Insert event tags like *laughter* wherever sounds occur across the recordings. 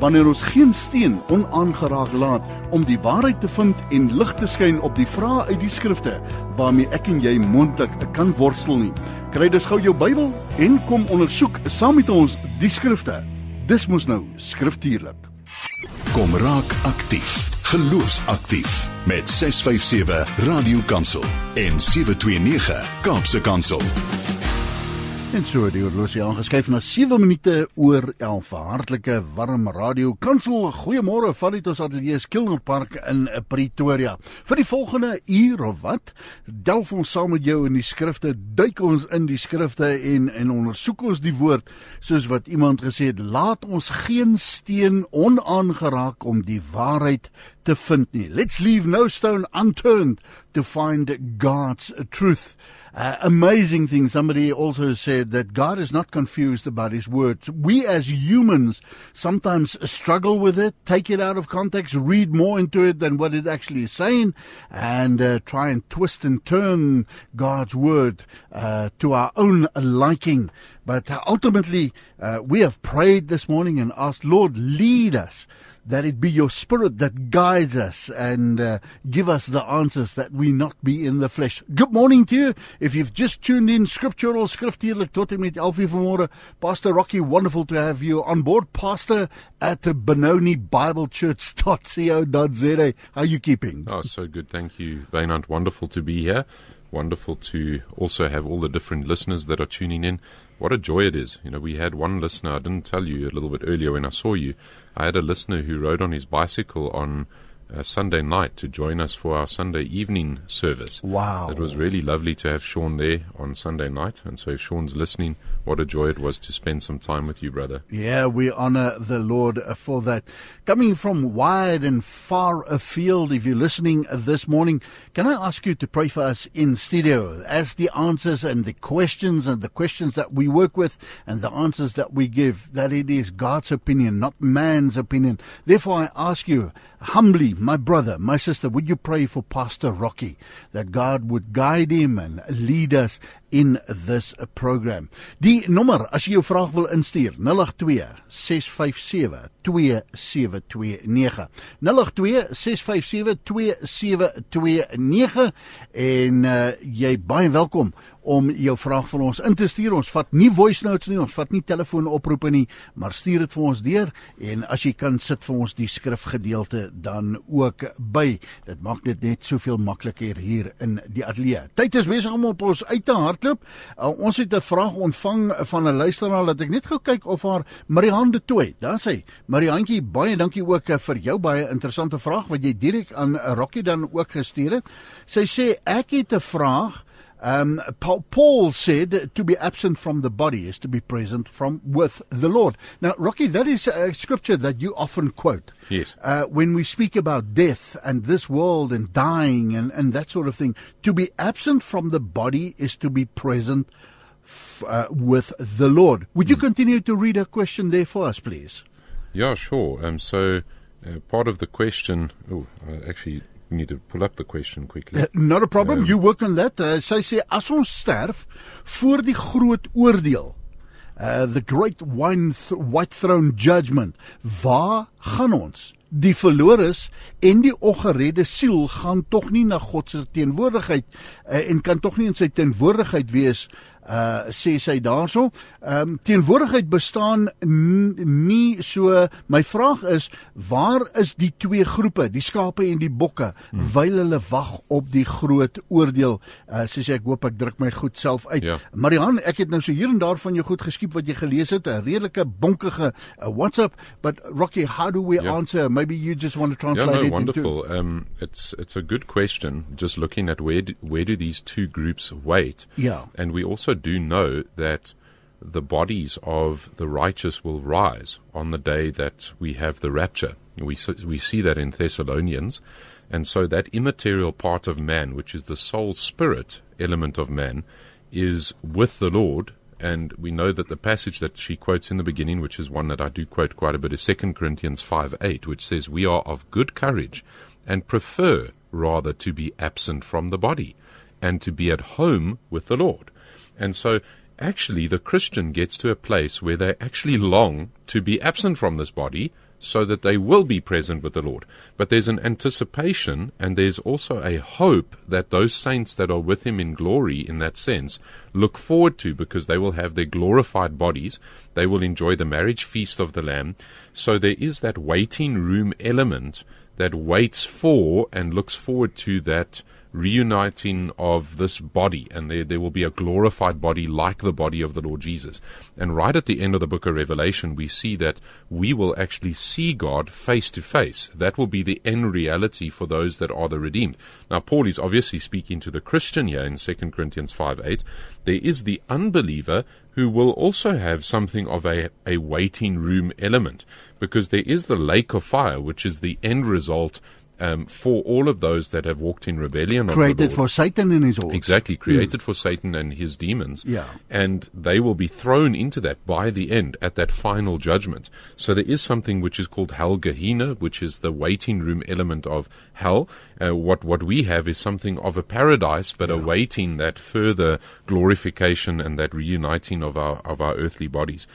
wanneer ons geen steen onaangeraak laat om die waarheid te vind en lig te skyn op die vrae uit die skrifte waarmee ek en jy mondelik kan worstel nie. Kry dus gou jou Bybel en kom ondersoek saam met ons die skrifte. Dis mos nou skriftuurlik. Kom raak aktief. Geloofsaktief met 657 Radio Kansel en 729 Kaapse Kansel. En so die horlosie aangeskuif na 7 minute oor 11. Hartlike warm radio. Kansel, goeiemôre van dit ons ateljee Skilner Park in Pretoria. Vir die volgende uur of wat, delf ons saam met jou in die skrifte, duik ons in die skrifte en en ondersoek ons die woord soos wat iemand gesê het, laat ons geen steen onaangeraak om die waarheid te vind nie. Let's leave no stone unturned to find God's truth. Uh, amazing thing. Somebody also said that God is not confused about his words. We as humans sometimes struggle with it, take it out of context, read more into it than what it actually is saying, and uh, try and twist and turn God's word uh, to our own liking. But ultimately, uh, we have prayed this morning and asked, Lord, lead us that it be your spirit that guides us and uh, give us the answers that we not be in the flesh. Good morning to you. If you've just tuned in scriptural skriftuurlik tot en met 11 vanmôre, Pastor Rocky, wonderful to have you on board pastor at the Benoni Bible Church.co.za. *laughs* How are you keeping? Oh, so good. Thank you, Avenant. Wonderful to be here. Wonderful to also have all the different listeners that are tuning in what a joy it is. You know, we had one listener, I didn't tell you a little bit earlier when I saw you. I had a listener who rode on his bicycle on uh, Sunday night to join us for our Sunday evening service. Wow. It was really lovely to have Sean there on Sunday night. And so, if Sean's listening, what a joy it was to spend some time with you, brother. Yeah, we honor the Lord for that. Coming from wide and far afield, if you're listening this morning, can I ask you to pray for us in studio as the answers and the questions and the questions that we work with and the answers that we give, that it is God's opinion, not man's opinion. Therefore, I ask you humbly, my brother, my sister, would you pray for Pastor Rocky that God would guide him and lead us in this program. Die nommer as jy jou vraag wil instuur 082 657 2729 082 657 2729 en uh, jy baie welkom om jou vraag vir ons in te stuur. Ons vat nie voice notes nie, ons vat nie telefoonoproepe nie, maar stuur dit vir ons deur en as jy kan sit vir ons die skrifgedeelte dan ook by. Dit maak dit net soveel makliker hier in die ateljee. Tyd is besig om op ons uit te hardloop. Uh, ons het 'n vraag ontvang van 'n luisteraar dat ek net gou kyk of haar Marianne de Tooi. Daar sê Mariantjie, baie dankie ook uh, vir jou baie interessante vraag wat jy direk aan Rocky dan ook gestuur het. Sy sê ek het 'n vraag Um, Paul said to be absent from the body is to be present from with the Lord. Now, Rocky, that is a scripture that you often quote. Yes. Uh, when we speak about death and this world and dying and, and that sort of thing, to be absent from the body is to be present f- uh, with the Lord. Would you mm. continue to read a question there for us, please? Yeah, sure. Um, so uh, part of the question, oh, actually We need to pull up the question quickly. Uh, not a problem. Um, you work on that. Uh, sy sê as ons sterf voor die groot oordeel, uh the great wine th white throne judgment, waar gaan ons? Die verlores en die ongeredde siel gaan tog nie na God se teenwoordigheid uh, en kan tog nie in sy teenwoordigheid wees uh sê sy daarso. Ehm um, teenwoordigheid bestaan nie so my vraag is waar is die twee groepe, die skape en die bokke, hmm. wyl hulle wag op die groot oordeel? Uh sê sy ek hoop ek druk my goed self uit. Ja. Marian, ek het nou so hier en daar van jou goed geskiep wat jy gelees het, 'n redelike bonkige uh, WhatsApp, but Rocky, how do we yeah. answer? Maybe you just want to translate yeah, no, it wonderful. into Um it's it's a good question just looking at where do, where do these two groups wait? Yeah. And we also do know that the bodies of the righteous will rise on the day that we have the rapture. We, we see that in Thessalonians. And so that immaterial part of man, which is the soul spirit element of man, is with the Lord. And we know that the passage that she quotes in the beginning, which is one that I do quote quite a bit, is 2 Corinthians 5 8, which says, We are of good courage and prefer rather to be absent from the body and to be at home with the Lord. And so actually the Christian gets to a place where they actually long to be absent from this body so that they will be present with the Lord. But there's an anticipation and there's also a hope that those saints that are with him in glory in that sense look forward to because they will have their glorified bodies. They will enjoy the marriage feast of the Lamb. So there is that waiting room element that waits for and looks forward to that reuniting of this body, and there, there will be a glorified body like the body of the Lord Jesus. And right at the end of the book of Revelation, we see that we will actually see God face to face. That will be the end reality for those that are the redeemed. Now, Paul is obviously speaking to the Christian here in 2 Corinthians 5 8. There is the unbeliever who will also have something of a, a waiting room element because there is the lake of fire, which is the end result um, for all of those that have walked in rebellion. Created for Satan and his hordes. Exactly, created mm. for Satan and his demons. Yeah. And they will be thrown into that by the end at that final judgment. So there is something which is called Hell Gehenna, which is the waiting room element of hell. Uh, what what we have is something of a paradise, but yeah. awaiting that further glorification and that reuniting of our of our earthly bodies.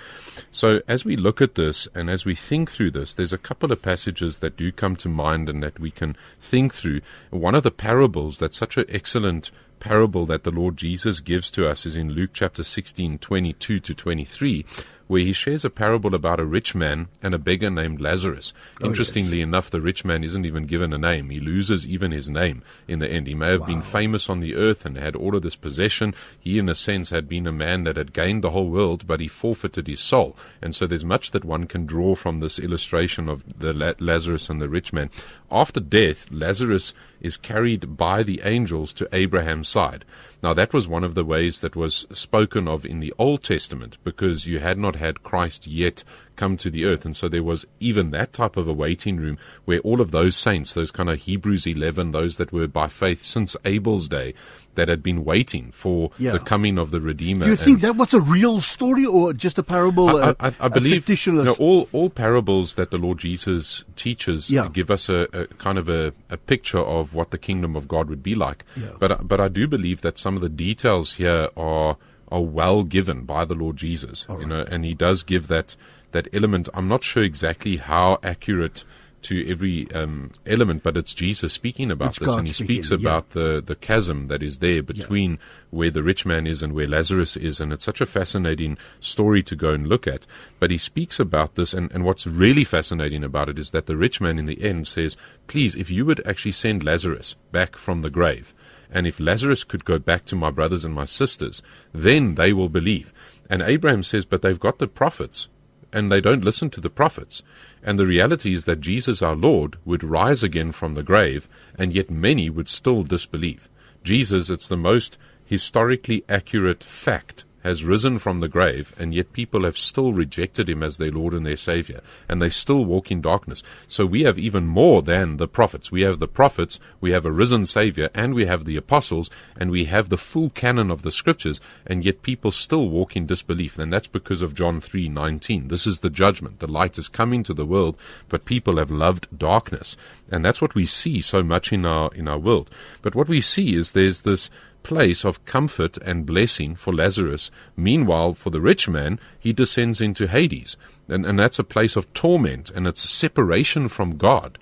So as we look at this and as we think through this, there's a couple of passages that do come to mind and that we can think through. One of the parables that's such an excellent parable that the Lord Jesus gives to us is in Luke chapter 16, 22 to 23, where he shares a parable about a rich man and a beggar named Lazarus. Oh, Interestingly yes. enough, the rich man isn't even given a name. He loses even his name in the end. He may have wow. been famous on the earth and had all of this possession. He, in a sense, had been a man that had gained the whole world, but he forfeited his soul. And so there's much that one can draw from this illustration of the La- Lazarus and the rich man. After death, Lazarus is carried by the angels to Abraham's side. Now, that was one of the ways that was spoken of in the Old Testament because you had not had Christ yet come to the earth. And so there was even that type of a waiting room where all of those saints, those kind of Hebrews 11, those that were by faith since Abel's day, that had been waiting for yeah. the coming of the Redeemer. Do you think that was a real story or just a parable? I, I, I believe you know, all all parables that the Lord Jesus teaches yeah. give us a, a kind of a, a, picture of what the kingdom of God would be like. Yeah. But but I do believe that some of the details here are are well given by the Lord Jesus. Right. You know, and He does give that that element. I'm not sure exactly how accurate to every um, element, but it's Jesus speaking about it's this, God and he speaking, speaks about yeah. the, the chasm that is there between yeah. where the rich man is and where Lazarus is, and it's such a fascinating story to go and look at. But he speaks about this, and, and what's really fascinating about it is that the rich man in the end says, Please, if you would actually send Lazarus back from the grave, and if Lazarus could go back to my brothers and my sisters, then they will believe. And Abraham says, But they've got the prophets and they don't listen to the prophets. And the reality is that Jesus our Lord would rise again from the grave, and yet many would still disbelieve. Jesus, it's the most historically accurate fact has risen from the grave, and yet people have still rejected him as their Lord and their Savior, and they still walk in darkness. So we have even more than the prophets. We have the prophets, we have a risen Savior, and we have the apostles, and we have the full canon of the scriptures, and yet people still walk in disbelief, and that's because of John 3:19. This is the judgment. The light is coming to the world, but people have loved darkness. And that's what we see so much in our in our world. But what we see is there's this place of comfort and blessing for Lazarus. Meanwhile, for the rich man, he descends into Hades. And, and that's a place of torment and it's separation from God.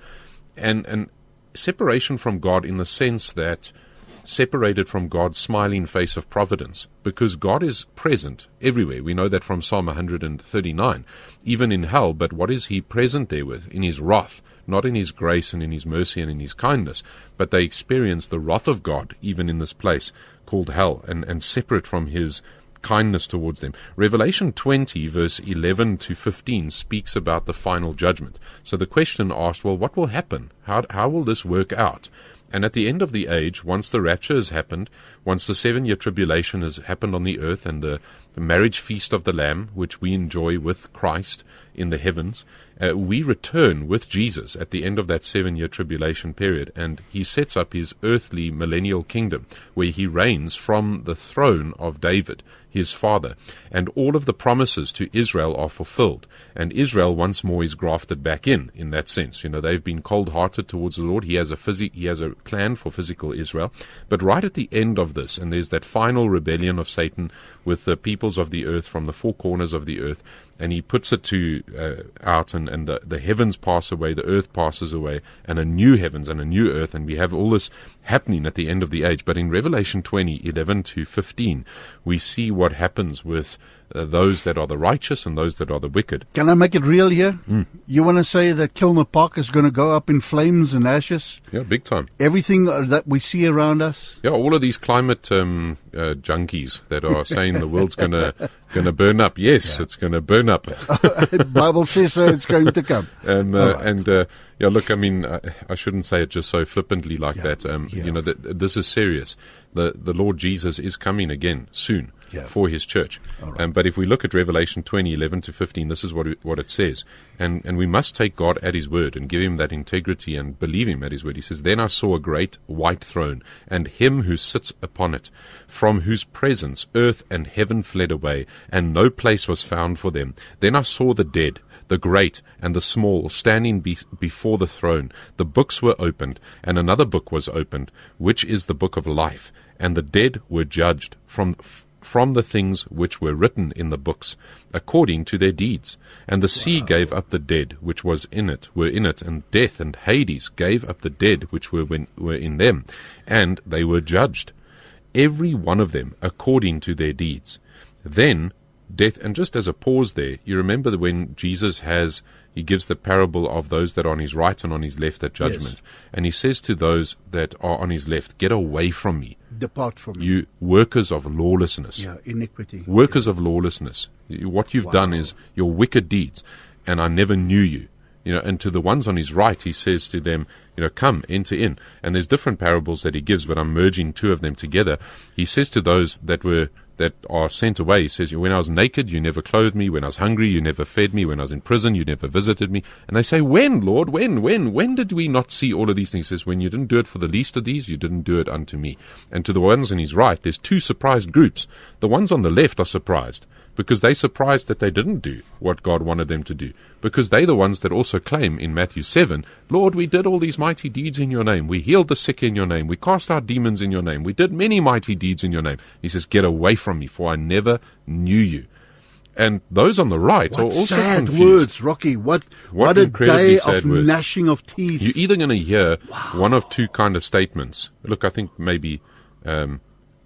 And, and separation from God in the sense that separated from God's smiling face of providence, because God is present everywhere. We know that from Psalm 139, even in hell, but what is He present there with? In His wrath, not in His grace and in His mercy and in His kindness, but they experience the wrath of God even in this place called hell and, and separate from His kindness towards them. Revelation 20, verse 11 to 15, speaks about the final judgment. So the question asked, well, what will happen? How, how will this work out? And at the end of the age, once the rapture has happened, once the seven year tribulation has happened on the earth and the, the marriage feast of the Lamb, which we enjoy with Christ in the heavens, uh, we return with Jesus at the end of that seven year tribulation period. And he sets up his earthly millennial kingdom where he reigns from the throne of David, his father. And all of the promises to Israel are fulfilled. And Israel once more is grafted back in, in that sense. You know, they've been cold hearted towards the Lord. He has a physi- he has a plan for physical Israel. But right at the end of this, and there's that final rebellion of Satan with the peoples of the earth from the four corners of the earth, and he puts it to uh, out, and, and the, the heavens pass away, the earth passes away, and a new heavens and a new earth, and we have all this happening at the end of the age. But in Revelation 20, 11 to 15, we see what happens with uh, those that are the righteous and those that are the wicked. Can I make it real here? You want to say that Kilner Park is going to go up in flames and ashes? Yeah, big time. Everything uh, that we see around us? Yeah, all of these climate um, uh, junkies that are *laughs* saying the world's gonna gonna burn up. Yes, it's gonna burn up. *laughs* Bible says so it's going to come. and uh, right. and uh, yeah, look, I mean, I, I shouldn't say it just so flippantly like Yeah, that. Um, yeah. You know, th- this is serious. The the Lord Jesus is coming again soon Yeah. for His church. Um, but if we look at Revelation 20, 11 to fifteen, this is what it, what it says, and and we must take God at His word and give Him that integrity and believe Him at His word. He says, "Then I saw a great white throne, and Him who sits upon it, from whose presence earth and heaven fled away, and no place was found for them. Then I saw the dead." the great and the small, standing be- before the throne. The books were opened, and another book was opened, which is the book of life. And the dead were judged from f- from the things which were written in the books, according to their deeds. And the sea gave up the dead which was in it, were in it, and death and Hades gave up the dead which were when, were in them, and they were judged every one of them according to their deeds. Then death, and just as a pause there, you remember that when Jesus has, he gives the parable of those that are on his right and on his left at judgment. And he says to those that are on his left, Get away from me, Depart from me. you workers of lawlessness Yeah, iniquity. workers of lawlessness. What you've done is your wicked deeds, and I never knew you. You know, and to the ones on his right, he says to them, you know, come, enter in. And there's different parables that he gives, but I'm merging two of them together. He says to those that were that are sent away, he says, When I was naked, you never clothed me. When I was hungry, you never fed me. When I was in prison, you never visited me. And they say, When, Lord? When? When? When did we not see all of these things? He says, When you didn't do it for the least of these, you didn't do it unto me. And to the ones on his right, there's two surprised groups. The ones on the left are surprised because they're surprised that they didn't do what God wanted them to do. Because they're the ones that also claim in Matthew 7, Lord, we did all these mighty deeds in your name. We healed the sick in your name. We cast out demons in your name. We did many mighty deeds in your name. He says, Get away from me, for I never knew you. And those on the right What are also sad confused. words, Rocky. What What what, a day of words. gnashing of teeth. You're either going to hear one of two kind of statements. Look, I think maybe, um,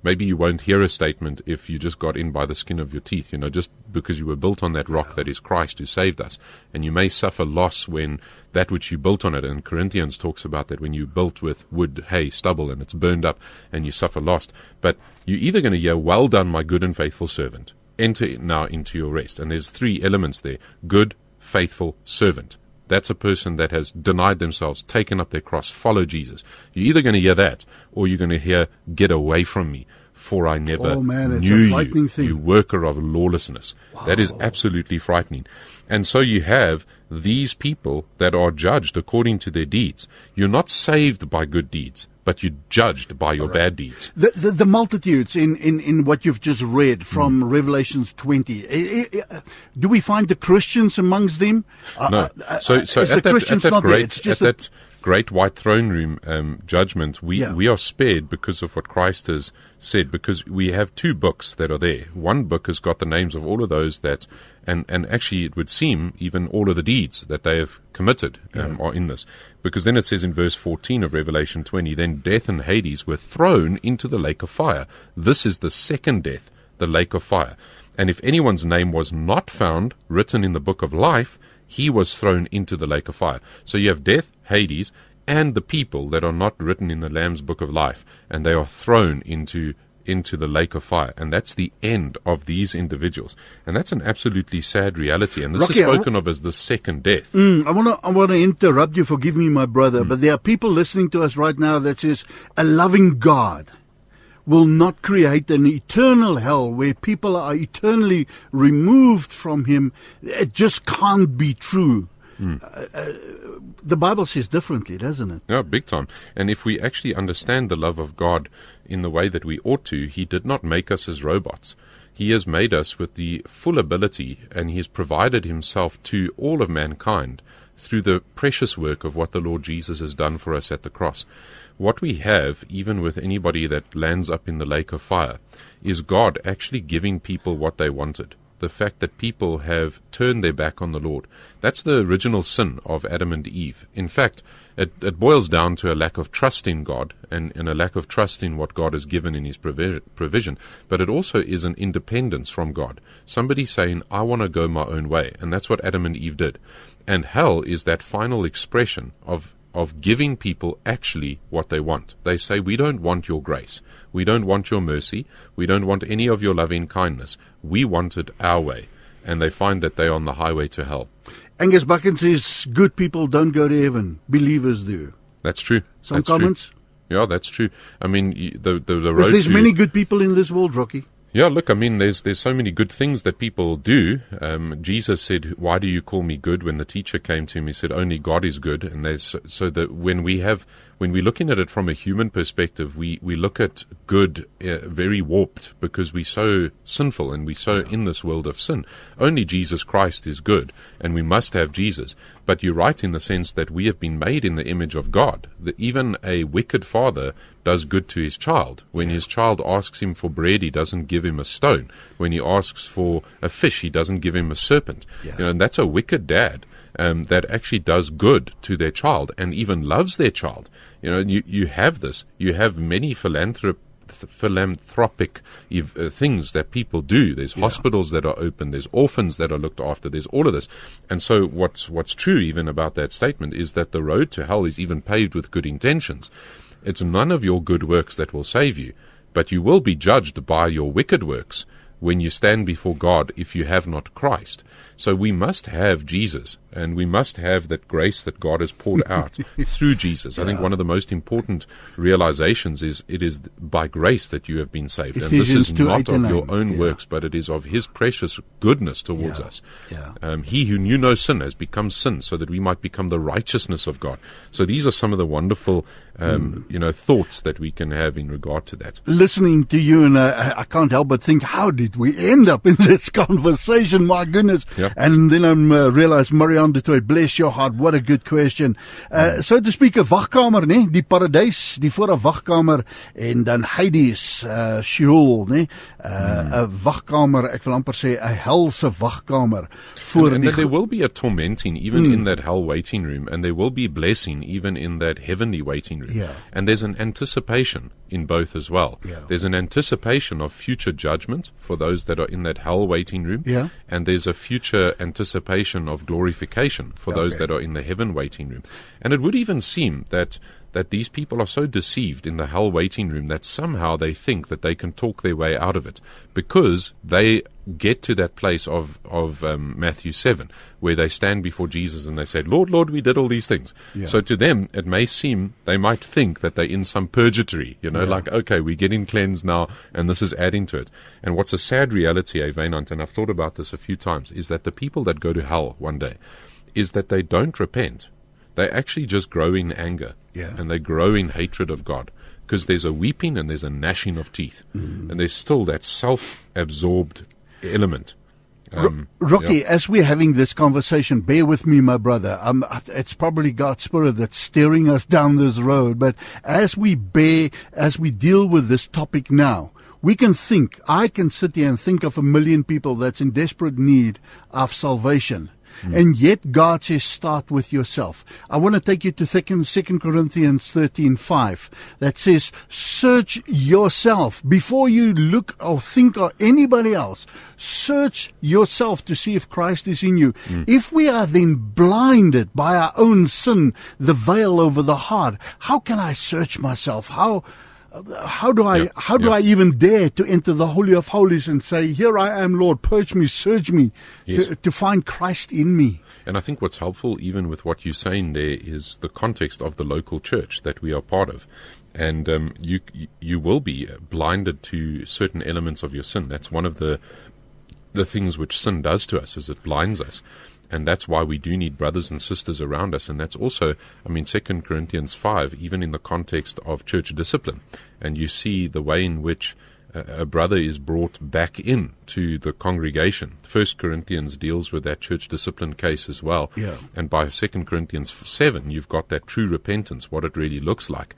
maybe you won't hear a statement if you just got in by the skin of your teeth. You know, just because you were built on that rock that is Christ who saved us, and you may suffer loss when that which you built on it. And Corinthians talks about that when you built with wood, hay, stubble, and it's burned up, and you suffer loss. But you're either going to hear, "Well done, my good and faithful servant." Enter now into your rest. And there's three elements there: good, faithful servant. That's a person that has denied themselves, taken up their cross, follow Jesus. You're either going to hear that, or you're going to hear, "Get away from me, for I never Oh, man, knew you, thing. you worker of lawlessness." That is absolutely frightening. And so you have these people that are judged according to their deeds. You're not saved by good deeds, but you're judged by your bad deeds. The, the, the multitudes in, in, in what you've just read from Mm. Revelations 20, eh, eh, eh, do we find the Christians amongst them? Uh, No. uh, uh, So, so at the that, at that great, at that great white throne room um, judgment, we Yeah. we are spared because of what Christ has said. Because we have two books that are there. One book has got the names of all of those that, and and actually it would seem even all of the deeds that they have committed um, are in this. Because then it says in verse 14 of Revelation 20, then death and Hades were thrown into the lake of fire. This is the second death, the lake of fire. And if anyone's name was not found written in the book of life, he was thrown into the lake of fire. So you have death, Hades, and the people that are not written in the Lamb's book of life, and they are thrown into into the lake of fire. And that's the end of these individuals. And that's an absolutely sad reality. And this Rocky, is w- spoken of as the second death. Mm, I want to I want to interrupt you. Forgive me, my brother, but there are people listening to us right now that says a loving God will not create an eternal hell where people are eternally removed from Him. It just can't be true. Uh, uh, the Bible says differently, doesn't it? Yeah, big time. And if we actually understand the love of God in the way that we ought to, He did not make us as robots. He has made us with the full ability, and He has provided Himself to all of mankind through the precious work of what the Lord Jesus has done for us at the cross. What we have, even with anybody that lands up in the lake of fire, is God actually giving people what they wanted the fact that people have turned their back on the Lord. That's the original sin of Adam and Eve. In fact, it, it boils down to a lack of trust in God and, and a lack of trust in what God has given in His provi- provision. But it also is an independence from God. Somebody saying, I want to go my own way. And that's what Adam and Eve did. And hell is that final expression of of giving people actually what they want. They say, We don't want your grace. We don't want your mercy. We don't want any of your loving kindness. We want it our way. And they find that they're on the highway to hell. Angus Buchan says good people don't go to heaven, believers do. That's true. Some That's true. comments? Yeah, that's true. I mean, the the, the road there's to many good people in this world, Rocky. Yeah, look, I mean, there's there's so many good things that people do. Um, Jesus said, "Why do you call me good?" When the teacher came to him, he said, "Only God is good." And there's so, so that when we have when we're looking at it from a human perspective, we we look at good uh, very warped because we're so sinful and we're so in this world of sin. Only Jesus Christ is good, and we must have Jesus. But you're right in the sense that we have been made in the image of God. That even a wicked father does good to his child. When his child asks him for bread, he doesn't give him a stone. When he asks for a fish, he doesn't give him a serpent. Yeah. You know, and that's a wicked dad um, that actually does good to their child and even loves their child. You know, you, you have this. You have many philanthrop- th- philanthropic uh, things that people do. There's hospitals that are open. There's orphans that are looked after. There's all of this. And so what's what's true even about that statement is that the road to hell is even paved with good intentions. It's none of your good works that will save you, but you will be judged by your wicked works when you stand before God if you have not Christ. So we must have Jesus, and we must have that grace that God has poured *laughs* out through Jesus. I think one of the most important realizations is it is by grace that you have been saved. and this is 2, not 8 of your own Yeah. works, but it is of His precious goodness towards Yeah. us. Yeah. Um, he who knew no sin has become sin so that we might become the righteousness of God. So these are some of the wonderful, um, Hmm. you know, thoughts that we can have in regard to that. listening to you, and uh, I can't help but think, how did we end up in *laughs* this conversation? My goodness! And then I um, uh, realised, Mariaan du Toit, bless your heart, what a good question. Uh, so to speak, 'n wagkamer, né? Die paradys, die voor 'n wagkamer, en dan Hades, uh, Sheol, né? Uh, 'n wagkamer, ek wil amper sê 'n helse wagkamer voor and, and there will be a tormenting even in that hell waiting room, and there will be blessing even in that heavenly waiting room. Yeah. And there's an anticipation in both as well. Yeah. There's an anticipation of future judgment for those that are in that hell waiting room. Yeah. And there's a future anticipation of glorification for those that are in the heaven waiting room. And it would even seem that that these people are so deceived in the hell waiting room that somehow they think that they can talk their way out of it because they get to that place of of um, Matthew seven where they stand before Jesus and they say, "Lord, Lord, we did all these things." Yeah. So to them, it may seem they might think that they're in some purgatory, you know, like okay, we're getting cleansed now, and this is adding to it. And what's a sad reality, Avenant, and I've thought about this a few times, is that the people that go to hell one day, is that they don't repent. They actually just grow in anger, Yeah. and they grow in hatred of God. Because there's a weeping and there's a gnashing of teeth, and there's still that self-absorbed element. Um, Rocky, as we're having this conversation, bear with me, my brother. Um, it's probably God's Spirit that's steering us down this road. But as we bear, as we deal with this topic now, we can think, I can sit here and think of a million people that's in desperate need of salvation. Mm. And yet God says, start with yourself. I want to take you to second, second Corinthians 13, 5, that says, search yourself before you look or think of anybody else. Search yourself to see if Christ is in you. Mm. If we are then blinded by our own sin, the veil over the heart, how can I search myself? How, how do I Yeah, how do yeah. I even dare to enter the holy of holies and say, "Here I am, Lord, purge me, search me, Yes. to, to find Christ in me." And I think what's helpful, even with what you're saying there, is the context of the local church that we are part of. And um, you you will be blinded to certain elements of your sin. That's one of the the things which sin does to us, is it blinds us. And that's why we do need brothers and sisters around us. And that's also, I mean, Second Corinthians 5, even in the context of church discipline. And you see the way in which a brother is brought back in to the congregation. First Corinthians deals with that church discipline case as well. Yeah. And by Second Corinthians 7, you've got that true repentance, what it really looks like.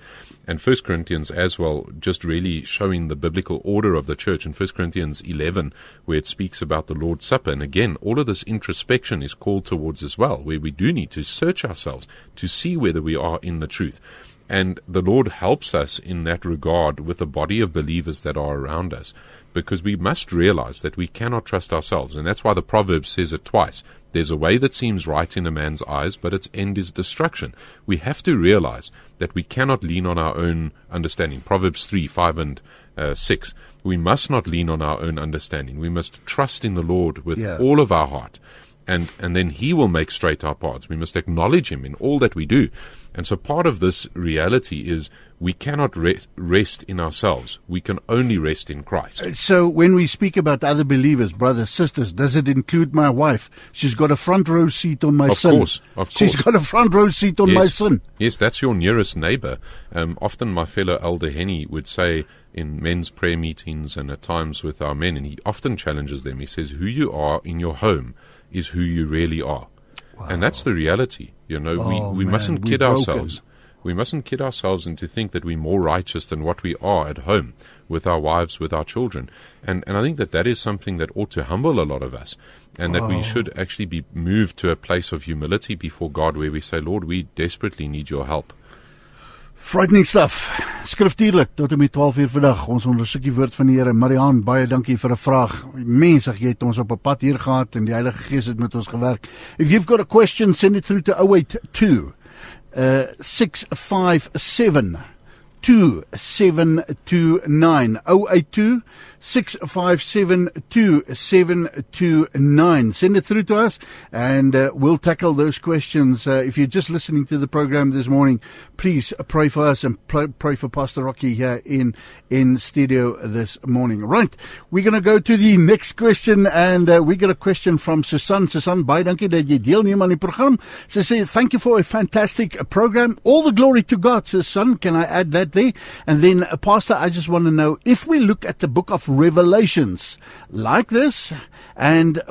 And First Corinthians as well, just really showing the biblical order of the church. In First Corinthians 11, where it speaks about the Lord's Supper. And again, all of this introspection is called towards as well, where we do need to search ourselves to see whether we are in the truth. And the Lord helps us in that regard with the body of believers that are around us because we must realize that we cannot trust ourselves. And that's why the proverb says it twice. There's a way that seems right in a man's eyes, but its end is destruction. We have to realize that we cannot lean on our own understanding. Proverbs 3, 5, and uh, 6. We must not lean on our own understanding. We must trust in the Lord with Yeah. all of our heart and and then he will make straight our paths. We must acknowledge him in all that we do. And so part of this reality is we cannot rest, rest in ourselves. We can only rest in Christ. So when we speak about other believers, brothers, sisters, does it include my wife? She's got a front row seat on my Of sin. course, of She's course. got a front row seat on my sin. Yes, that's your nearest neighbor. Um, often my fellow elder Henny would say in men's prayer meetings and at times with our men, and he often challenges them. He says, Who you are in your home is who you really are. And that's the reality. You know, Oh, we, we man, mustn't kid ourselves. We mustn't kid ourselves into think that we're more righteous than what we are at home with our wives, with our children. And, and I think that that is something that ought to humble a lot of us. And that we oh. should actually be moved to a place of humility before God where we say, Lord, we desperately need your help. Frightening stuff. Skriftuurlik tot en met 12 uur vandag. Ons ondersoek die woord van die Here. Marian, baie dankie vir 'n vraag. Mensig, jy het ons op 'n pad hier gehad en die Heilige Gees het met ons gewerk. If you've got a question, send it through to 082 uh 657 2729 082 657 2729 send it through to us and uh, we'll tackle those questions. Uh, if you're just listening to the program this morning please pray for us and pray, for Pastor Rocky here in in studio this morning. Right we're going to go to the next question and uh, we got a question from Susan. Susan deelneem aan die program. Thank you for a fantastic uh, program. All the glory to God Susan. Can I add that there? And then uh, pastor I just want to know if we look at the book of Revelations like this and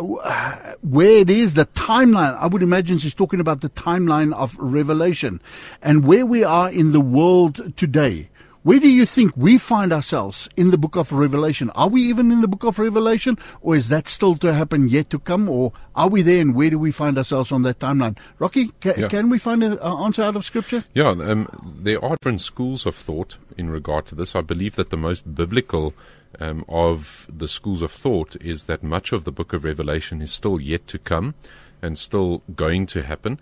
where it is the timeline I would imagine she's talking about the timeline of Revelation and where we are in the world today where do you think we find ourselves in the book of Revelation? Are we even in the book of Revelation, or is that still to happen yet to come, or are we there and where do we find ourselves on that timeline? Rocky, ca- Yeah. can we find an answer out of Scripture? Yeah, um, there are different schools of thought in regard to this. I believe that the most biblical um, of the schools of thought is that much of the book of Revelation is still yet to come and still going to happen.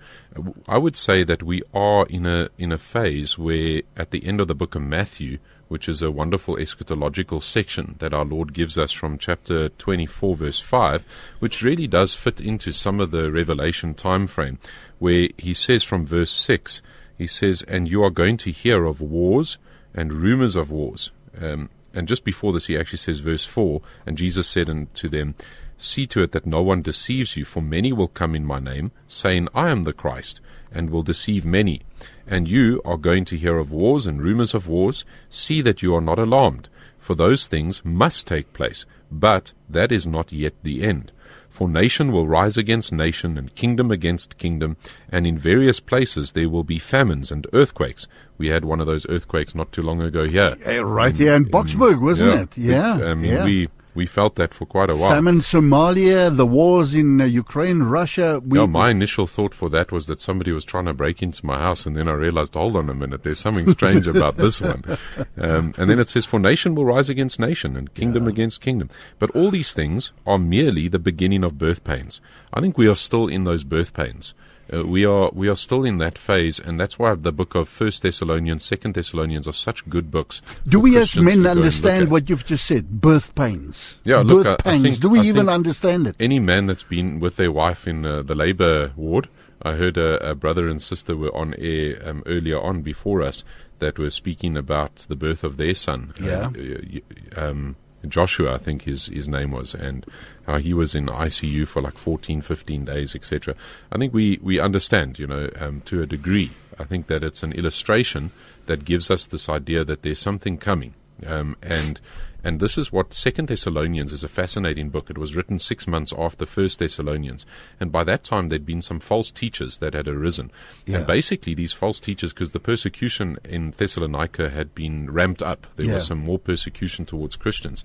I would say that we are in a in a phase where at the end of the book of Matthew, which is a wonderful eschatological section that our Lord gives us from chapter 24 verse 5, which really does fit into some of the revelation time frame where he says from verse 6 he says, And you are going to hear of wars and rumors of wars. Um, and just before this, he actually says, verse 4 And Jesus said unto them, See to it that no one deceives you, for many will come in my name, saying, I am the Christ, and will deceive many. And you are going to hear of wars and rumors of wars. See that you are not alarmed, for those things must take place, but that is not yet the end. For nation will rise against nation, and kingdom against kingdom, and in various places there will be famines and earthquakes. We had one of those earthquakes not too long ago here. Uh, right here in Boksburg, wasn't it? Which, Yeah, um, yeah. We we felt that for quite a while. Famine, Somalia, the wars in uh, Ukraine, Russia. We, yeah, my initial thought for that was that somebody was trying to break into my house, and then I realized, hold on a minute, there's something strange about this one. *laughs* Um, and then it says, For nation will rise against nation, and kingdom against kingdom. But all these things are merely the beginning of birth pains. I think we are still in those birth pains. Uh, we are we are still in that phase, and that's why the book of First Thessalonians, Second Thessalonians are such good books. Do we as men go and look understand what you've just said? Birth pains. Yeah, Birth look, pains. think- Do we I even understand it? any man that's been with their wife in uh, the labor ward. I heard a, a brother and sister were on air um, earlier on before us that were speaking about the birth of their son. Yeah. Uh, um, Joshua, I think his, his name was, and how he was in ICU for like 14, 15 days, etc. I think we, we understand, you know, um, to a degree. I think that it's an illustration that gives us this idea that there's something coming. Um, and and this is what Second Thessalonians is a fascinating book. It was written six months after First Thessalonians, and by that time there'd been some false teachers that had arisen. Yeah. And basically, these false teachers, because the persecution in Thessalonica had been ramped up, there Yeah. was some more persecution towards Christians,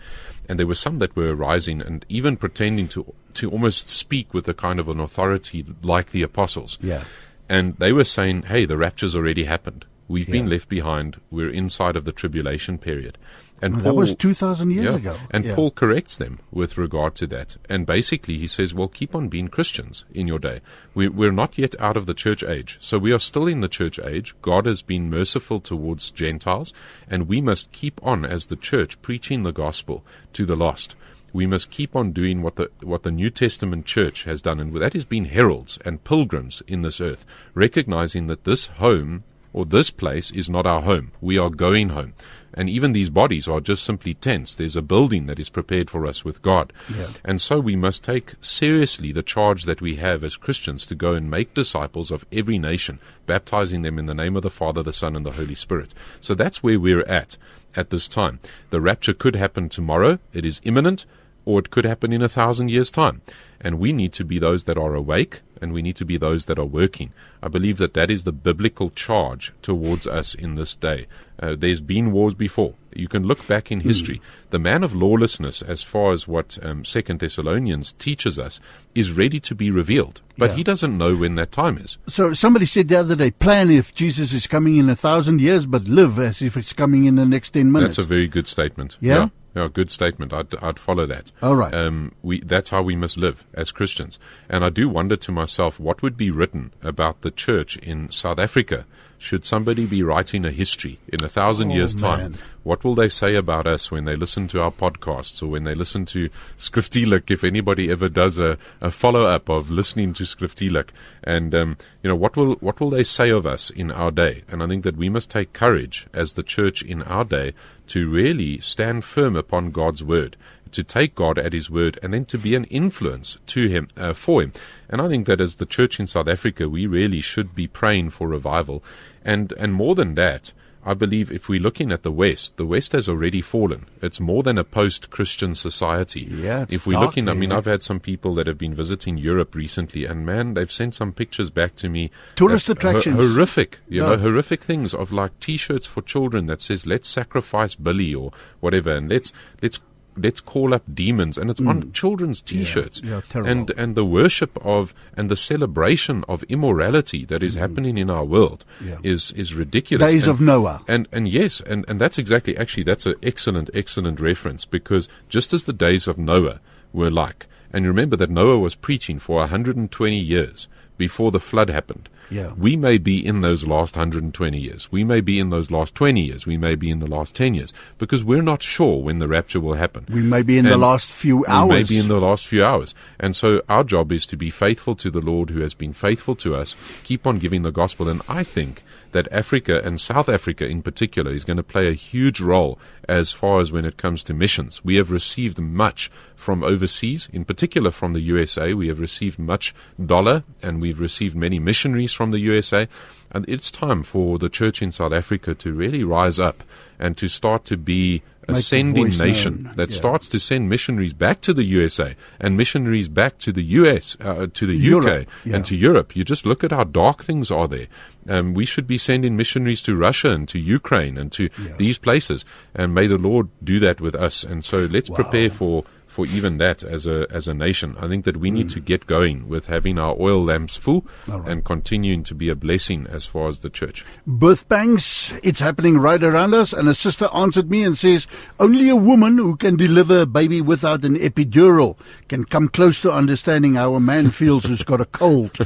and there were some that were arising and even pretending to to almost speak with a kind of an authority like the apostles. Yeah. And they were saying, hey, the rapture's already happened. We've been left behind. We're inside of the tribulation period. And That Paul, was 2,000 years yeah, ago. And Yeah. Paul corrects them with regard to that. And basically, he says, well, keep on being Christians in your day. We, we're not yet out of the church age. So we are still in the church age. God has been merciful towards Gentiles, and we must keep on as the church preaching the gospel to the lost. We must keep on doing what the what the New Testament church has done, and that is being heralds and pilgrims in this earth, recognizing that this home or this place is not our home. We are going home. And even these bodies are just simply tents. There's a building that is prepared for us with God. Yeah. And so we must take seriously the charge that we have as Christians to go and make disciples of every nation, baptizing them in the name of the Father, the Son, and the Holy Spirit. So that's where we're at at this time. The rapture could happen tomorrow. It is imminent or it could happen in a thousand years' time. And we need to be those that are awake and we need to be those that are working. I believe that that is the biblical charge towards us in this day. Uh, there's been wars before. You can look back in history. The man of lawlessness, as far as what um, Second Thessalonians teaches us, is ready to be revealed, but Yeah. he doesn't know when that time is. So somebody said the other day, plan if Jesus is coming in a thousand years, but live as if it's coming in the next 10 minutes. That's a very good statement. Yeah? yeah, Yeah, good statement. I'd, I'd follow that. All right. Um, we that's how we must live as Christians. And I do wonder to myself what would be written about the church in South Africa should somebody be writing a history in a thousand Oh, years' man. time. What will they say about us when they listen to our podcasts or when they listen to Skriftuurlik? If anybody ever does a, a follow up of listening to Skriftuurlik, and um, you know what will what will they say of us in our day? And I think that we must take courage as the church in our day to really stand firm upon God's word, to take God at His word, and then to be an influence to Him uh, for Him. And I think that as the church in South Africa, we really should be praying for revival, and and more than that. I believe if we're looking at the West, the West has already fallen. It's more than a post-Christian society. Yeah, it's if we're looking, I mean, yeah. I've had some people that have been visiting Europe recently, and man, they've sent some pictures back to me. Tourist that's ho- attractions. horrific, you know, horrific things of like T-shirts for children that says "Let's sacrifice Billy" or whatever, and let's let's let's call up demons, and it's on children's T-shirts. Mm. yeah, and and the worship of and the celebration of immorality that is happening in our world Mm. Yeah. is is ridiculous. Days And- of Noah. and and yes, and, and that's exactly actually that's an excellent, excellent reference because just as the days of Noah were like, and remember that Noah was preaching for 120 years before the flood happened. Yeah. We may be in those last 120 years. We may be in those last 20 years. We may be in the last 10 years because we're not sure when the rapture will happen. We may be in the last few hours. We may be in the last few hours. And so our job is to be faithful to the Lord who has been faithful to us, keep on giving the gospel. And I think that Africa and South Africa in particular is going to play a huge role as far as when it comes to missions. We have received much from overseas, in particular from the USA. We have received much dollar and we've received many missionaries from the USA. And it's time for the church in South Africa to really rise up and to start to be a Make sending nation known. that Yeah. starts to send missionaries back to the USA and missionaries back to the US, uh, to the Europe, UK, yeah. and to Europe. You just look at how dark things are there. Um, we should be sending missionaries to Russia and to Ukraine and to Yeah. these places. And may the Lord do that with us. And so let's Wow. prepare for for even that as a as a nation. I think that we need to mm. get going with having our oil lamps full and continuing to be a blessing as far as the church. Birth pangs, it's happening right around us. And a sister answered me and says, only a woman who can deliver a baby without an epidural can come close to understanding how a man *laughs* feels who's got a cold.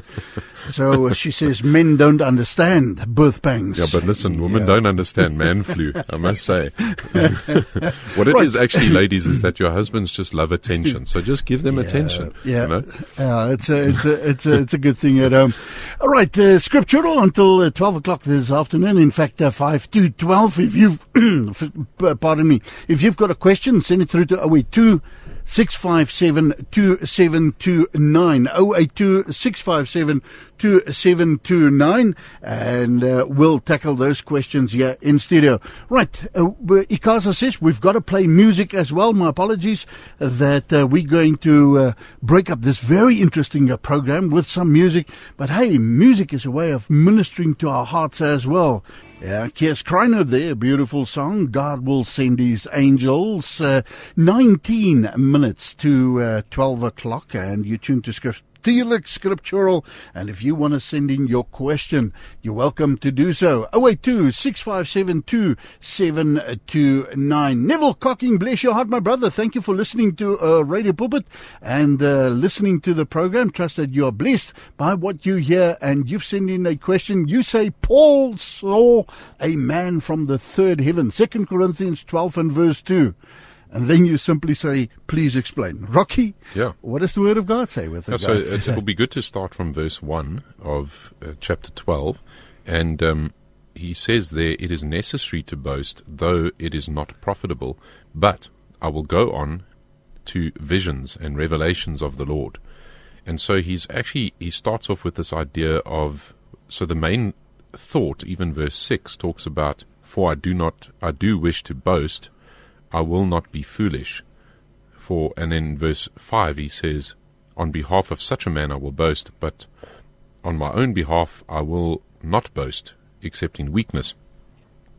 So she says men don't understand birth pangs. Yeah, but listen, women Yeah. don't understand man flu, I must say. *laughs* *laughs* what it is Right. actually, ladies, is that your husbands just love attention. So just give them *laughs* attention. Yeah, You know? yeah, it's a, it's a, it's a, it's a good thing at home. All right, uh, scriptural until uh, twelve o'clock this afternoon. In fact, uh, five to twelve. If you've, *clears throat* pardon me, if you've got a question, send it through to oh eight two. 657 2729 082 657 2729 and uh, we'll tackle those questions here in studio. Right, uh, Ikasa says we've got to play music as well. My apologies that uh, we're going to uh, break up this very interesting uh, program with some music. But hey, music is a way of ministering to our hearts as well. Yeah, Kiers Kreiner there, beautiful song. God will send his angels. Uh, 19 minutes to uh, 12 o'clock, and you tune to Script. Felix Scriptural. And if you want to send in your question, you're welcome to do so. 082 657 2729. Neville Cocking, bless your heart, my brother. Thank you for listening to uh, Radio Pulpit and uh, listening to the program. Trust that you are blessed by what you hear. And you've sent in a question. You say, Paul saw a man from the third heaven. Second Corinthians 12 and verse 2. And then you simply say, please explain. Rocky, Yeah. what does the Word of God say with Yeah, so it, will be good to start from verse 1 of uh, chapter 12. And um, he says there, It is necessary to boast, though it is not profitable. But I will go on to visions and revelations of the Lord. And so he's actually, he starts off with this idea of, so the main thought, even verse 6, talks about, For I do not, I do wish to boast, I will not be foolish. For, and in verse 5 he says, On behalf of such a man I will boast, but on my own behalf I will not boast, except in weakness.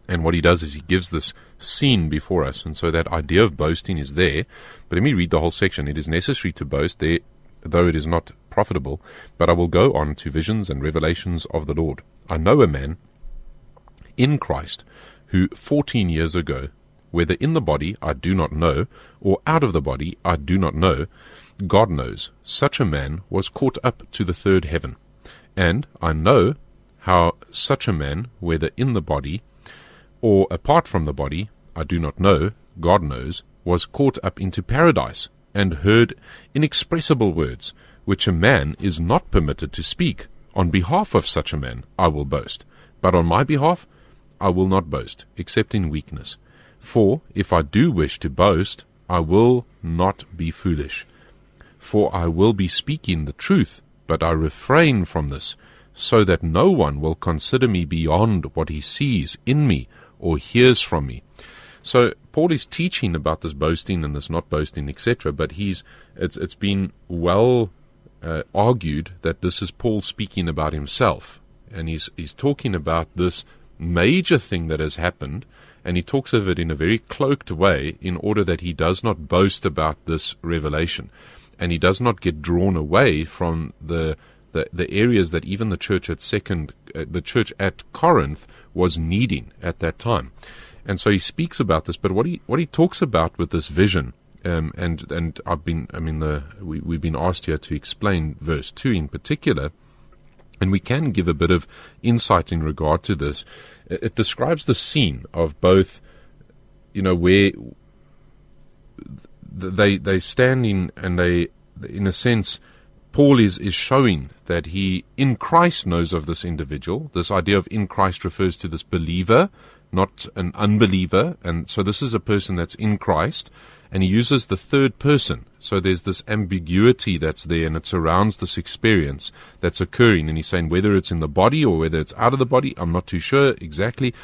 And what he does is he gives this scene before us, and so that idea of boasting is there. But let me read the whole section. It is necessary to boast there, though it is not profitable, but I will go on to visions and revelations of the Lord. I know a man in Christ who fourteen years ago, whether in the body I do not know, or out of the body I do not know, God knows, such a man was caught up to the third heaven. And I know how such a man, whether in the body or apart from the body, I do not know, God knows, was caught up into paradise, and heard inexpressible words, which a man is not permitted to speak. On behalf of such a man I will boast, but on my behalf I will not boast, except in weakness. For if I do wish to boast, I will not be foolish. For I will be speaking the truth, but I refrain from this, so that no one will consider me beyond what he sees in me or hears from me. So Paul is teaching about this boasting and this not boasting, etc. But he's it's it's been well uh, argued that this is Paul speaking about himself, and he's he's talking about this major thing that has happened, and he talks of it in a very cloaked way, in order that he does not boast about this revelation, and he does not get drawn away from the the, the areas that even the church at second uh, the church at Corinth was needing at that time. And so he speaks about this, but what he what he talks about with this vision, um, and and I've been I mean the we we've been asked here to explain verse two in particular, and we can give a bit of insight in regard to this. It, describes the scene of both, you know, where they they stand in and they in a sense Paul is, is showing that he in Christ knows of this individual. This idea of in Christ refers to this believer, not an unbeliever. And so this is a person that's in Christ. And he uses the third person. So there's this ambiguity that's there and it surrounds this experience that's occurring. And he's saying whether it's in the body or whether it's out of the body, I'm not too sure exactly.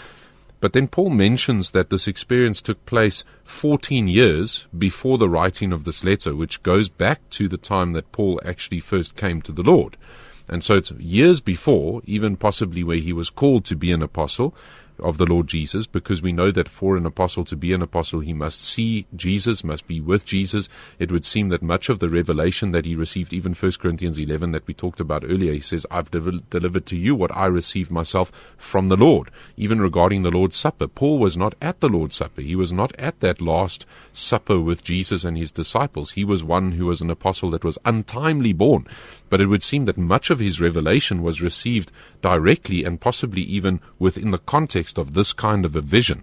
But then Paul mentions that this experience took place 14 years before the writing of this letter, which goes back to the time that Paul actually first came to the Lord. And so it's years before, even possibly where he was called to be an apostle, of the Lord Jesus because we know that for an apostle to be an apostle, he must see Jesus, must be with Jesus. It would seem that much of the revelation that he received, even 1 Corinthians 11 that we talked about earlier, he says, I've de- delivered to you what I received myself from the Lord. Even regarding the Lord's Supper, Paul was not at the Lord's Supper. He was not at that last supper with Jesus and his disciples. He was one who was an apostle that was untimely born. But it would seem that much of his revelation was received directly and possibly even within the context of this kind of a vision.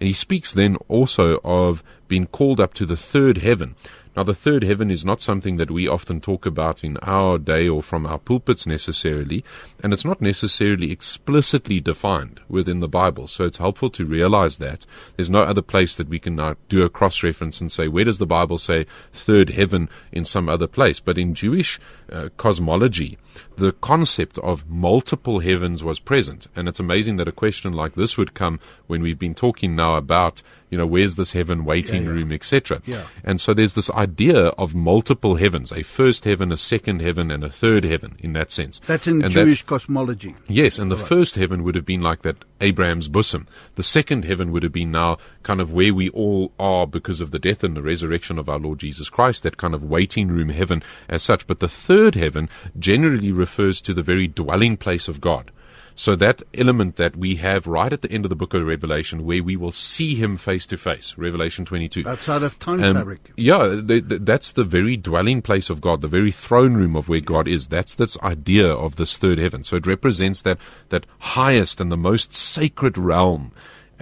And he speaks then also of being called up to the third heaven. Now, the third heaven is not something that we often talk about in our day or from our pulpits necessarily, and it's not necessarily explicitly defined within the Bible. So it's helpful to realize that. There's no other place that we can now do a cross reference and say, where does the Bible say third heaven in some other place? But in Jewish uh, cosmology, the concept of multiple heavens was present. And it's amazing that a question like this would come when we've been talking now about, you know, where's this heaven waiting Yeah, yeah. room, etc. Yeah. And so there's this idea of multiple heavens, a first heaven, a second heaven, and a third heaven in that sense. That's in and Jewish cosmology. Yes, and the first heaven would have been like that Abraham's bosom. The second heaven would have been now kind of where we all are because of the death and the resurrection of our Lord Jesus Christ, that kind of waiting room heaven as such. But the third heaven generally refers to the very dwelling place of God. So that element that we have right at the end of the book of Revelation, where we will see Him face to face, Revelation 22. Outside of time Um, fabric. Yeah, the, the, that's the very dwelling place of God, the very throne room of where God is. That's this idea of this third heaven. So it represents that that highest and the most sacred realm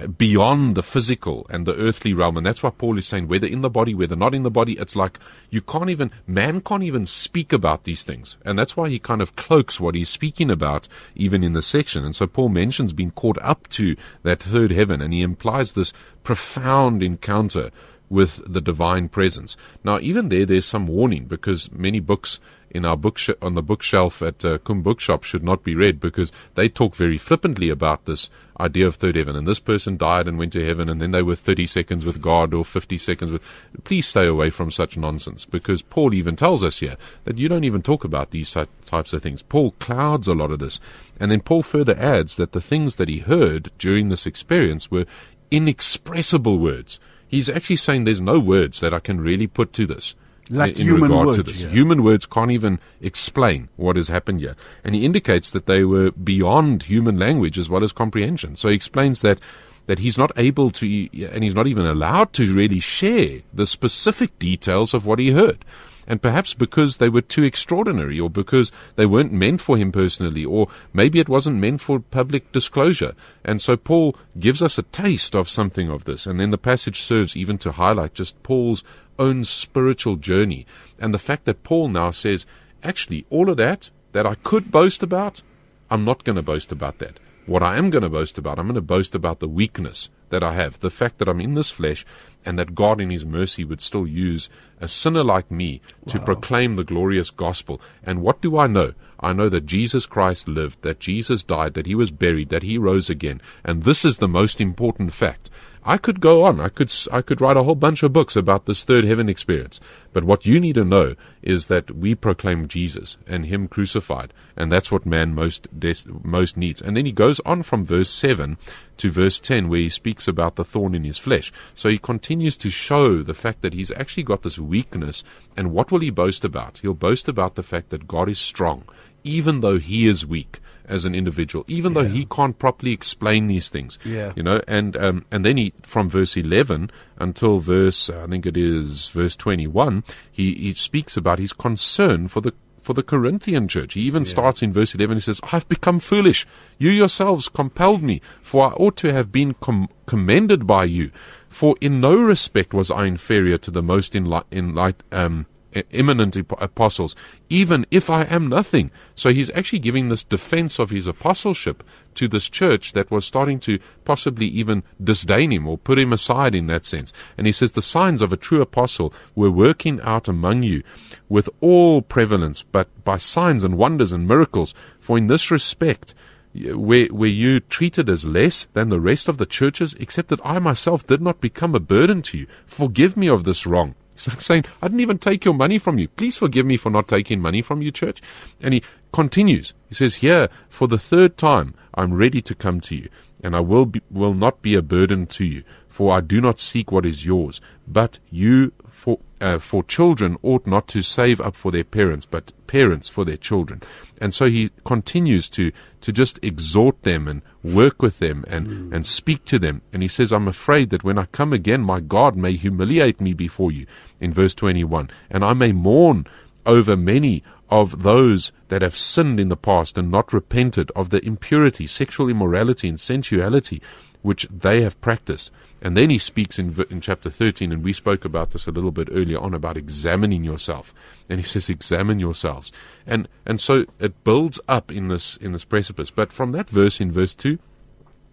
beyond the physical and the earthly realm. And that's what Paul is saying. Whether in the body, whether not in the body, it's like you can't even man can't even speak about these things. And that's why he kind of cloaks what he's speaking about even in the section. And so Paul mentions being caught up to that third heaven, and he implies this profound encounter with the divine presence. Now, even there, there's some warning because many books in our book on the bookshelf at uh, Kum Bookshop should not be read because they talk very flippantly about this idea of third heaven. And this person died and went to heaven, and then they were 30 seconds with God or 50 seconds with. Please stay away from such nonsense because Paul even tells us here that you don't even talk about these types of things. Paul clouds a lot of this. And then Paul further adds that the things that he heard during this experience were inexpressible words. He's actually saying there's no words that I can really put to this. Like in human regard to words, this. yeah. Human words can't even explain what has happened here. And he indicates that they were beyond human language as well as comprehension. So he explains that that he's not able to and he's not even allowed to really share the specific details of what he heard. And perhaps because they were too extraordinary, or because they weren't meant for him personally, or maybe it wasn't meant for public disclosure. And so Paul gives us a taste of something of this. And then the passage serves even to highlight just Paul's own spiritual journey. And the fact that Paul now says, actually, all of that that I could boast about, I'm not going to boast about that. What I am going to boast about, I'm going to boast about the weakness that I have, the fact that I'm in this flesh, and that God in His mercy would still use a sinner like me to proclaim the glorious gospel. And what do I know? I know that Jesus Christ lived, that Jesus died, that He was buried, that He rose again. And this is the most important fact. I could go on. I could I could write a whole bunch of books about this third heaven experience. But what you need to know is that we proclaim Jesus and Him crucified, and that's what man most des- most needs. And then he goes on from verse seven to verse ten, where he speaks about the thorn in his flesh. So he continues to show the fact that he's actually got this weakness. And what will he boast about? He'll boast about the fact that God is strong, even though he is weak as an individual, even though he can't properly explain these things. Yeah. You know, and um, and then he from verse eleven until verse I think it is verse twenty one, he, he speaks about his concern for the for the Corinthian church. He even starts in verse 11. He says, I've become foolish. You yourselves compelled me, for I ought to have been com- commended by you. For in no respect was I inferior to the most enli- enlight, um, eminent apostles, even if I am nothing. So he's actually giving this defense of his apostleship to this church that was starting to possibly even disdain him or put him aside in that sense. And he says the signs of a true apostle were working out among you with all prevalence, but by signs and wonders and miracles. For in this respect, were, were you treated as less than the rest of the churches, except that I myself did not become a burden to you? Forgive me of this wrong. He's like saying, I didn't even take your money from you. Please forgive me for not taking money from you, church. And he continues. He says, Here, for the third time, I'm ready to come to you, and I will, be, will not be a burden to you, for I do not seek what is yours, but you for, uh, for children ought not to save up for their parents, but parents for their children. And so he continues to, to just exhort them and work with them and, mm. and speak to them. And he says, I'm afraid that when I come again, my God may humiliate me before you, in verse 21, and I may mourn over many of those that have sinned in the past and not repented of the impurity, sexual immorality, and sensuality which they have practiced. And then he speaks in, in chapter 13, and we spoke about this a little bit earlier on about examining yourself. And he says, examine yourselves. And, and so it builds up in this, in this precipice. But from that verse in verse 2,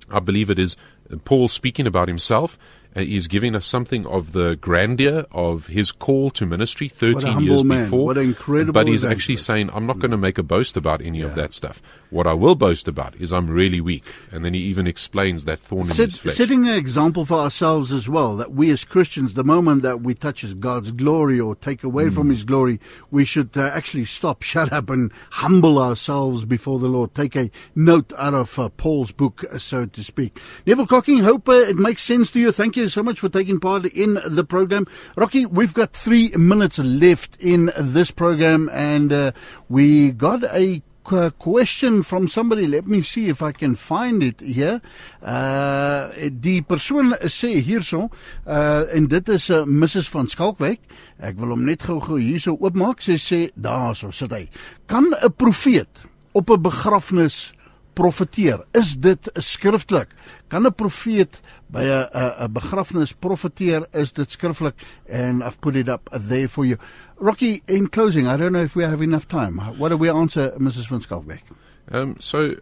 I believe it is Paul speaking about himself uh, he's giving us something of the grandeur of his call to ministry 13 years man. before. What incredible but he's actually saying, I'm not going to make a boast about any yeah. of that stuff. What I will boast about is I'm really weak. And then he even explains that thorn Set, in his flesh. Setting an example for ourselves as well, that we as Christians, the moment that we touch God's glory or take away mm. from his glory, we should uh, actually stop, *laughs* shut up, and humble ourselves before the Lord. Take a note out of uh, Paul's book, uh, so to speak. Neville Cocking, hope uh, it makes sense to you. Thank you you so much for taking part in the program. Rocky, we've got three minutes left in this program, and uh, we got a question from somebody. Let me see if I can find it here. Uh die persoon sê hierso uh en dit is uh, Mrs van Skalkwyk. Ek wil hom net gou-gou hierso oopmaak. Sy sê daarso sit hy. Kan 'n profeet op 'n begrafnis profeteer. Is dit skriftelik? Kan 'n profeet by 'n 'n begrafnis profeteer? Is dit skriftelik? And I've put it up there for you. Rocky, in closing, I don't know if we have enough time. What do we answer Mrs. van Schalkwyk? Um so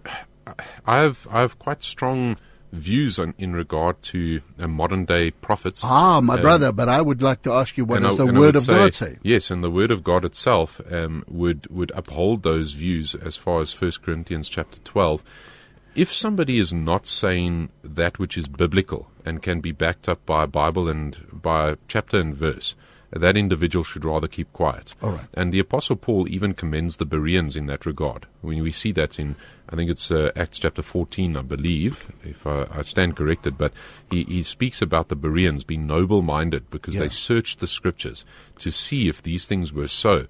I have I have quite strong views on, in regard to uh, modern day prophets. Ah, my um, brother, but I would like to ask you what does I, the Word of say, God say? Yes, and the Word of God itself um, would would uphold those views as far as First Corinthians chapter twelve. If somebody is not saying that which is biblical and can be backed up by a Bible and by chapter and verse, that individual should rather keep quiet. All right. And the Apostle Paul even commends the Bereans in that regard. When we see that in, I think it's uh, Acts chapter 14, I believe, if I, I stand corrected, but he, he, speaks about the Bereans being noble minded because yeah. they searched the scriptures to see if these things were so.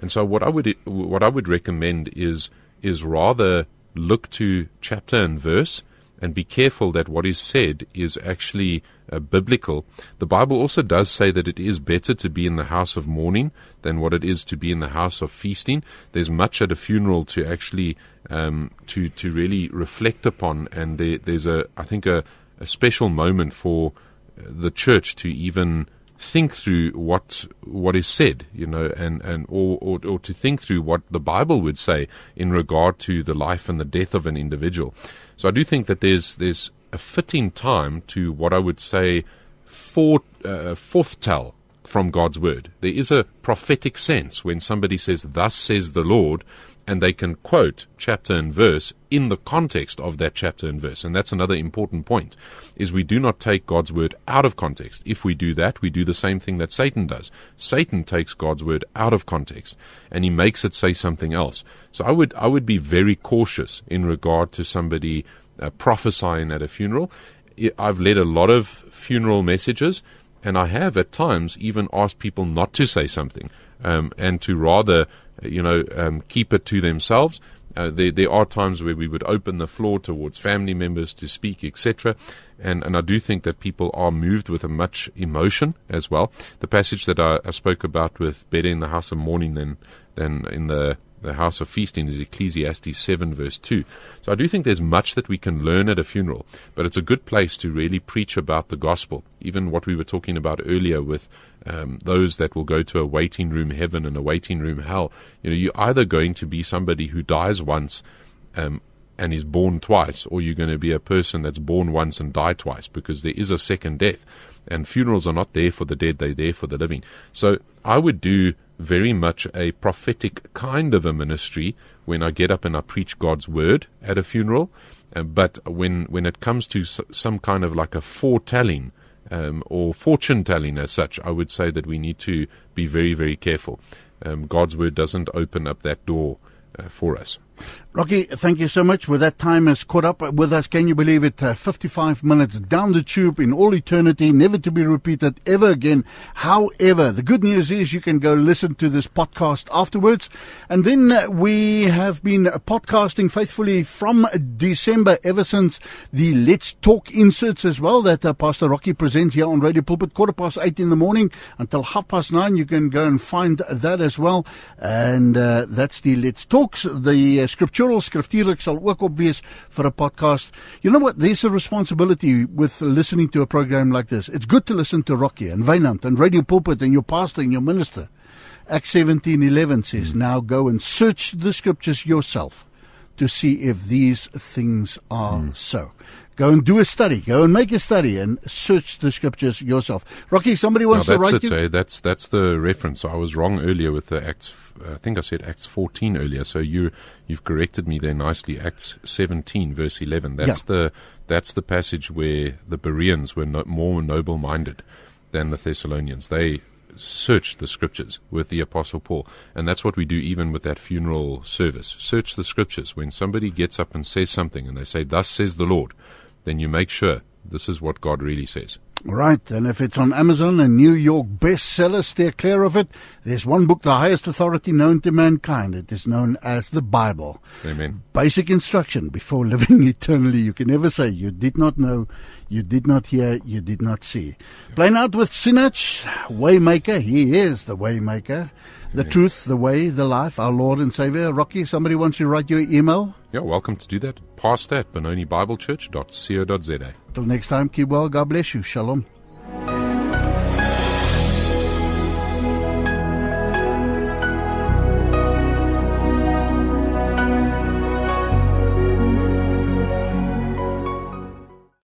And so what I would, what I would recommend is, is rather look to chapter and verse and be careful that what is said is actually uh, biblical. The Bible also does say that it is better to be in the house of mourning than what it is to be in the house of feasting. There's much at a funeral to actually um, to to really reflect upon, and there, there's a I think a, a special moment for the church to even think through what what is said, you know, and and or, or or to think through what the Bible would say in regard to the life and the death of an individual. So I do think that there's there's a fitting time to what I would say fore, uh, tell from God's word. There is a prophetic sense when somebody says, "Thus says the Lord," and they can quote chapter and verse in the context of that chapter and verse. And that's another important point is we do not take God's word out of context. If we do that, we do the same thing that Satan does. Satan takes God's word out of context and he makes it say something else. So I would I would be very cautious in regard to somebody uh, prophesying at a funeral. I've led a lot of funeral messages and I have at times even asked people not to say something um, and to rather you know, um, keep it to themselves. Uh, there, there are times where we would open the floor towards family members to speak, etc. And, and I do think that people are moved with a much emotion as well. The passage that I, I spoke about with better in the house of mourning than, than in the the house of feasting is Ecclesiastes 7, verse 2. So I do think there's much that we can learn at a funeral, but it's a good place to really preach about the gospel. Even what we were talking about earlier with um, those that will go to a waiting room heaven and a waiting room hell. You know, you're either going to be somebody who dies once um, and is born twice, or you're going to be a person that's born once and die twice, because there is a second death. And funerals are not there for the dead, they're there for the living. So I would do very much a prophetic kind of a ministry when I get up and I preach God's word at a funeral. Uh, but when when it comes to some kind of like a foretelling um, or fortune telling as such, I would say that we need to be very, very careful. Um, God's word doesn't open up that door uh, for us. Rocky, thank you so much. With that time has caught up with us, can you believe it? Uh, 55 minutes down the tube in all eternity, never to be repeated ever again. However, the good news is you can go listen to this podcast afterwards. And then uh, we have been podcasting faithfully from December ever since the Let's Talk inserts as well that uh, Pastor Rocky presents here on Radio Pulpit, quarter past eight in the morning until half past nine. You can go and find that as well. And uh, that's the Let's Talks, the uh, scriptural skriftuurlik sal ook op wees vir 'n podcast. You know what? There's a responsibility with listening to a program like this. It's good to listen to Rocky and Wynand and Radio Pulpit and your pastor and your minister. Acts 17:11 says, "Now go and search the scriptures yourself to see if these things are mm. so." Go and do a study. Go and make a study and search the scriptures yourself. Rocky, somebody wants no, to write it, you. Eh? That's that's the reference. I was wrong earlier with the Acts. I think I said Acts 14 earlier. So you you've corrected me there nicely. Acts 17 verse 11. That's yeah. the that's the passage where the Bereans were no, more noble minded than the Thessalonians. They searched the scriptures with the apostle Paul. And that's what we do even with that funeral service. Search the scriptures. When somebody gets up and says something and they say, Thus says the Lord, then you make sure this is what God really says. Right, and if it's on Amazon and New York bestseller, steer clear of it. There's one book, the highest authority known to mankind. It is known as the Bible. Amen. Basic instruction before *laughs* living eternally. You can never say you did not know, you did not hear, you did not see. Playing out with Sinach, Waymaker. He is the Waymaker. The truth, the way, the life, our Lord and Savior. Rocky, somebody wants to write you an email? Yeah, welcome to do that. Past that, BenoniBibleChurch.co.za. Till next time, keep well. God bless you. Shalom.